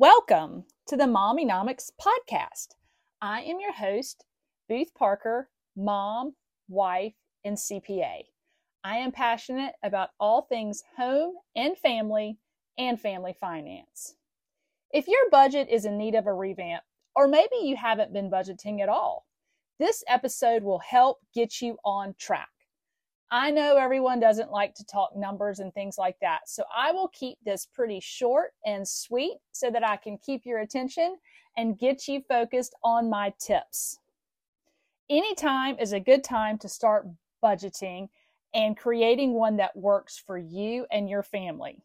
Welcome to the Mommynomics podcast. I am your host, Booth Parker, mom, wife, and CPA. I am passionate about all things home and family and family finance. If your budget is in need of a revamp, or maybe you haven't been budgeting at all, this episode will help get you on track. I know everyone doesn't like to talk numbers and things like that, so I will keep this pretty short and sweet so that I can keep your attention and get you focused on my tips. Anytime is a good time to start budgeting and creating one that works for you and your family.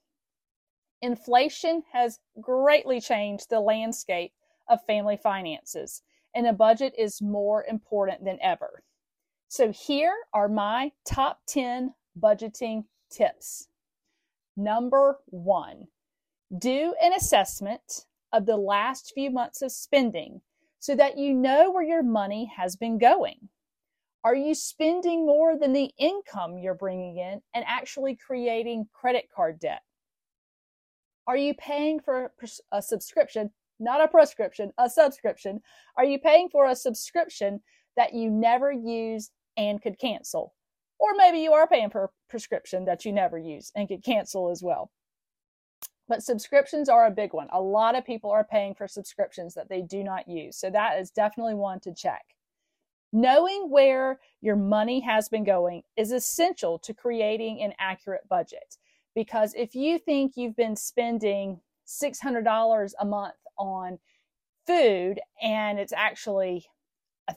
Inflation has greatly changed the landscape of family finances, and a budget is more important than ever. So here are my top 10 budgeting tips. Number one, do an assessment of the last few months of spending so that you know where your money has been going. Are you spending more than the income you're bringing in and actually creating credit card debt? Are you paying for a subscription, not a prescription, a subscription? Are you paying for a subscription that you never use and could cancel. Or maybe you are paying for a prescription that you never use and could cancel as well. But subscriptions are a big one. A lot of people are paying for subscriptions that they do not use. So that is definitely one to check. Knowing where your money has been going is essential to creating an accurate budget. Because if you think you've been spending $600 a month on food and it's actually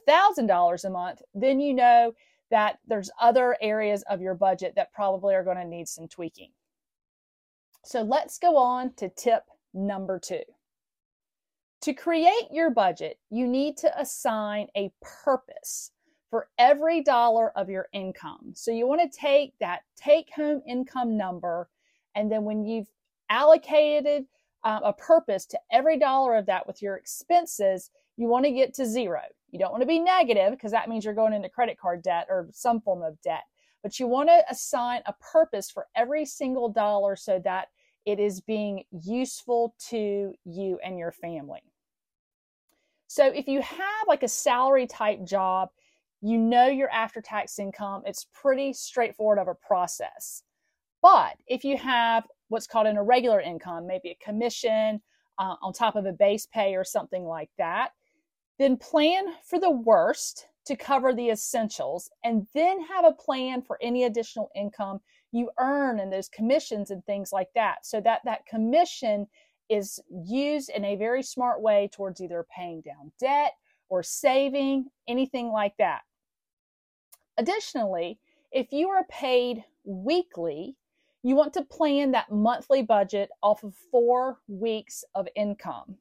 $1,000 a month, then you know that there's other areas of your budget that probably are going to need some tweaking. So let's go on to tip number two. To create your budget, you need to assign a purpose for every dollar of your income. So you want to take that take home income number, and then when you've allocated um, a purpose to every dollar of that with your expenses, you want to get to zero. You don't want to be negative because that means you're going into credit card debt or some form of debt. But you want to assign a purpose for every single dollar so that it is being useful to you and your family. So if you have like a salary type job, you know your after tax income, it's pretty straightforward of a process. But if you have what's called an irregular income, maybe a commission uh, on top of a base pay or something like that, then plan for the worst to cover the essentials, and then have a plan for any additional income you earn and those commissions and things like that. So that that commission is used in a very smart way towards either paying down debt or saving, anything like that. Additionally, if you are paid weekly, you want to plan that monthly budget off of four weeks of income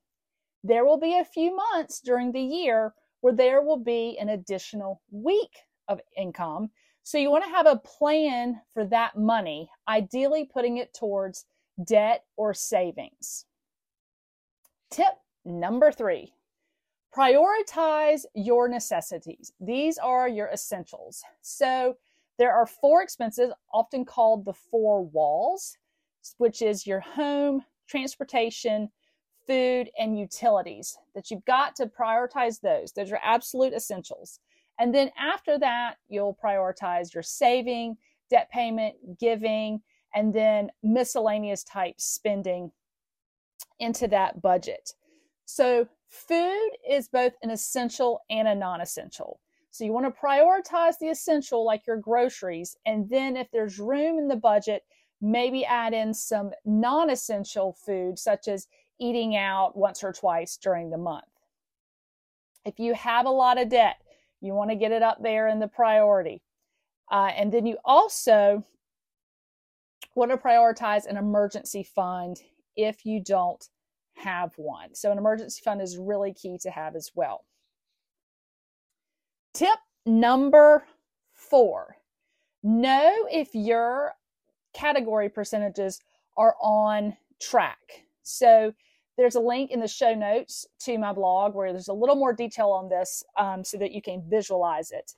there will be a few months during the year where there will be an additional week of income. So you want to have a plan for that money, ideally putting it towards debt or savings. Tip number three prioritize your necessities. These are your essentials. So there are four expenses, often called the four walls, which is your home, transportation, food, and utilities that you've got to prioritize those. Those are absolute essentials. And then after that, you'll prioritize your saving, debt payment, giving, and then miscellaneous type spending into that budget. So, food is both an essential and a non essential. So, you want to prioritize the essential, like your groceries, and then if there's room in the budget, maybe add in some non essential food, such as eating out once or twice during the month. If you have a lot of debt, you want to get it up there in the priority. Uh, and then you also want to prioritize an emergency fund if you don't have one. So, an emergency fund is really key to have as well. Tip number four know if your category percentages are on track. So, there's a link in the show notes to my blog where there's a little more detail on this um, so that you can visualize it.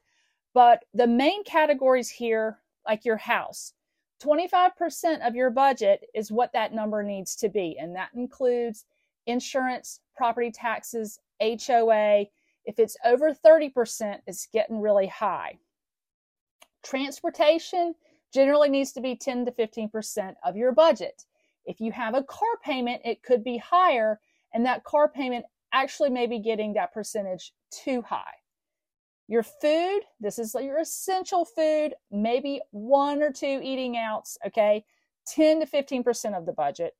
But the main categories here, like your house, 25% of your budget is what that number needs to be. And that includes insurance, property taxes, HOA. If it's over 30%, it's getting really high. Transportation generally needs to be 10 to 15% of your budget. If you have a car payment, it could be higher, and that car payment actually may be getting that percentage too high. Your food, this is your essential food, maybe one or two eating outs, okay? 10 to 15% of the budget.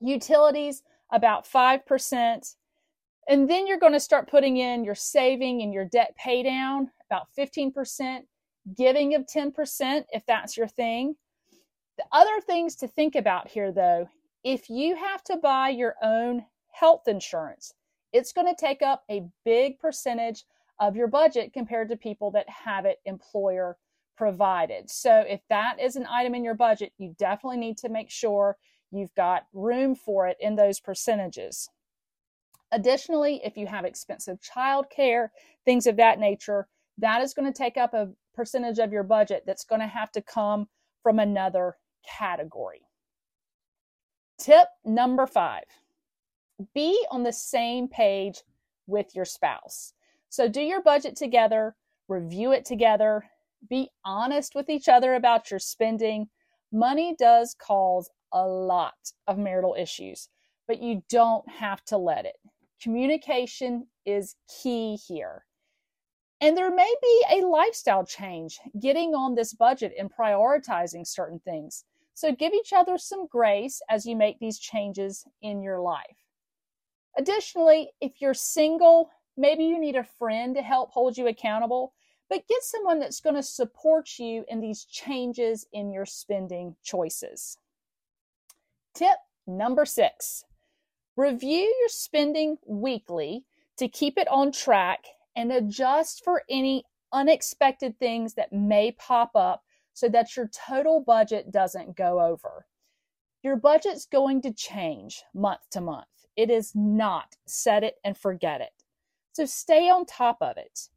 Utilities, about 5%. And then you're going to start putting in your saving and your debt pay down, about 15%, giving of 10% if that's your thing. The other things to think about here, though, if you have to buy your own health insurance, it's going to take up a big percentage of your budget compared to people that have it employer provided. So if that is an item in your budget, you definitely need to make sure you've got room for it in those percentages. Additionally, if you have expensive childcare, things of that nature, that is going to take up a percentage of your budget that's going to have to come from another category. Tip number five be on the same page with your spouse. So do your budget together, review it together, be honest with each other about your spending. Money does cause a lot of marital issues, but you don't have to let it. Communication is key here. And there may be a lifestyle change getting on this budget and prioritizing certain things. So give each other some grace as you make these changes in your life. Additionally, if you're single, Maybe you need a friend to help hold you accountable, but get someone that's going to support you in these changes in your spending choices. Tip number six review your spending weekly to keep it on track and adjust for any unexpected things that may pop up so that your total budget doesn't go over. Your budget's going to change month to month. It is not set it and forget it. So stay on top of it.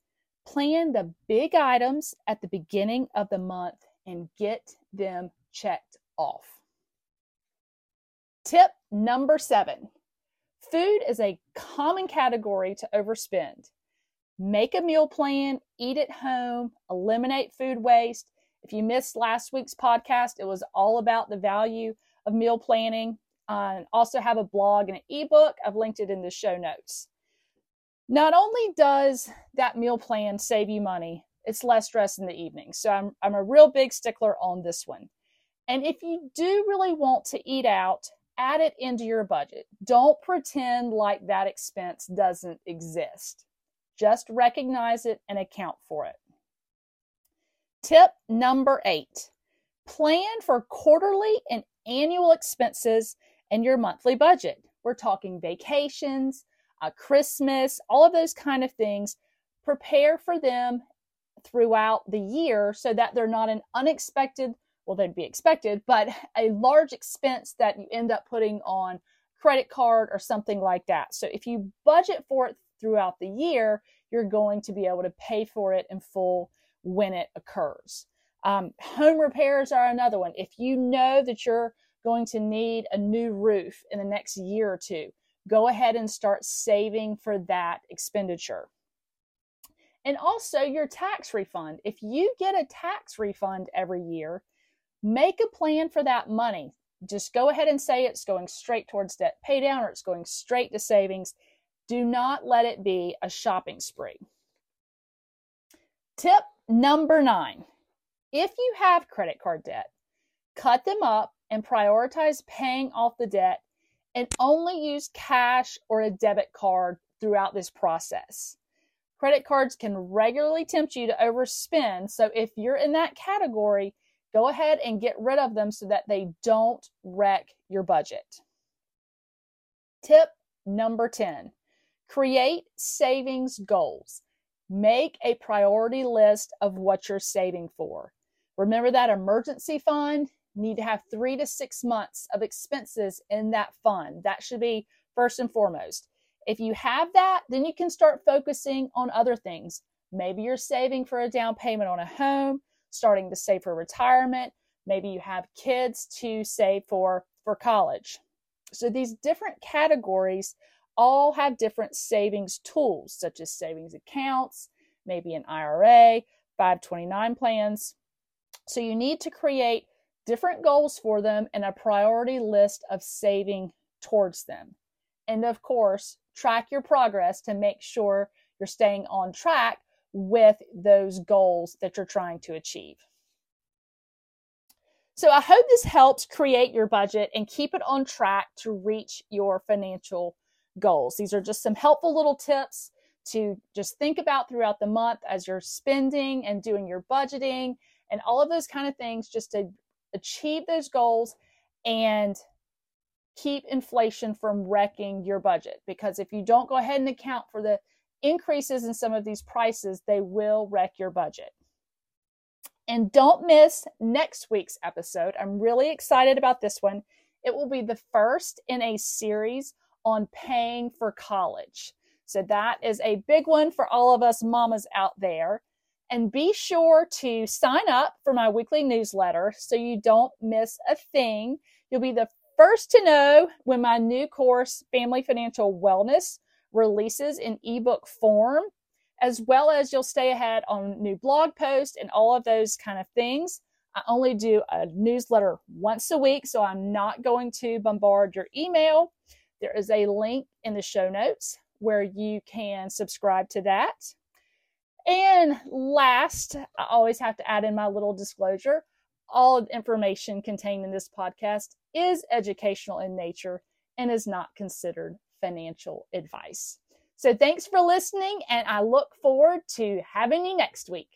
Plan the big items at the beginning of the month and get them checked off. Tip number seven food is a common category to overspend. Make a meal plan, eat at home, eliminate food waste. If you missed last week's podcast, it was all about the value of meal planning. Uh, also have a blog and an ebook. I've linked it in the show notes. Not only does that meal plan save you money, it's less stress in the evening. So I'm, I'm a real big stickler on this one. And if you do really want to eat out, add it into your budget. Don't pretend like that expense doesn't exist. Just recognize it and account for it. Tip number eight plan for quarterly and annual expenses and your monthly budget. We're talking vacations, uh, Christmas, all of those kind of things. Prepare for them throughout the year so that they're not an unexpected, well, they'd be expected, but a large expense that you end up putting on credit card or something like that. So if you budget for it throughout the year, you're going to be able to pay for it in full when it occurs. Um, home repairs are another one. If you know that you're going to need a new roof in the next year or two, go ahead and start saving for that expenditure. And also your tax refund. If you get a tax refund every year, make a plan for that money. Just go ahead and say it's going straight towards debt pay down or it's going straight to savings. Do not let it be a shopping spree. Tip number nine if you have credit card debt, cut them up and prioritize paying off the debt and only use cash or a debit card throughout this process. Credit cards can regularly tempt you to overspend. So if you're in that category, go ahead and get rid of them so that they don't wreck your budget. Tip number 10 create savings goals. Make a priority list of what you're saving for. Remember that emergency fund? need to have three to six months of expenses in that fund. That should be first and foremost. If you have that, then you can start focusing on other things. Maybe you're saving for a down payment on a home, starting to save for retirement. Maybe you have kids to save for for college. So these different categories all have different savings tools, such as savings accounts, maybe an IRA, 529 plans. So you need to create different goals for them and a priority list of saving towards them. And of course, track your progress to make sure you're staying on track with those goals that you're trying to achieve. So I hope this helps create your budget and keep it on track to reach your financial goals. These are just some helpful little tips to just think about throughout the month as you're spending and doing your budgeting and all of those kind of things just to achieve those goals and keep inflation from wrecking your budget because if you don't go ahead and account for the increases in some of these prices, they will wreck your budget. And don't miss next week's episode. I'm really excited about this one. It will be the first in a series on paying for college. So that is a big one for all of us mamas out there. And be sure to sign up for my weekly newsletter so you don't miss a thing. You'll be the first to know when my new course, Family Financial Wellness, releases in ebook form as well as you'll stay ahead on new blog posts and all of those kind of things. I only do a newsletter once a week, so I'm not going to bombard your email. There is a link in the show notes where you can subscribe to that. And last, I always have to add in my little disclosure all information contained in this podcast is educational in nature and is not considered financial advice. So thanks for listening, and I look forward to having you next week.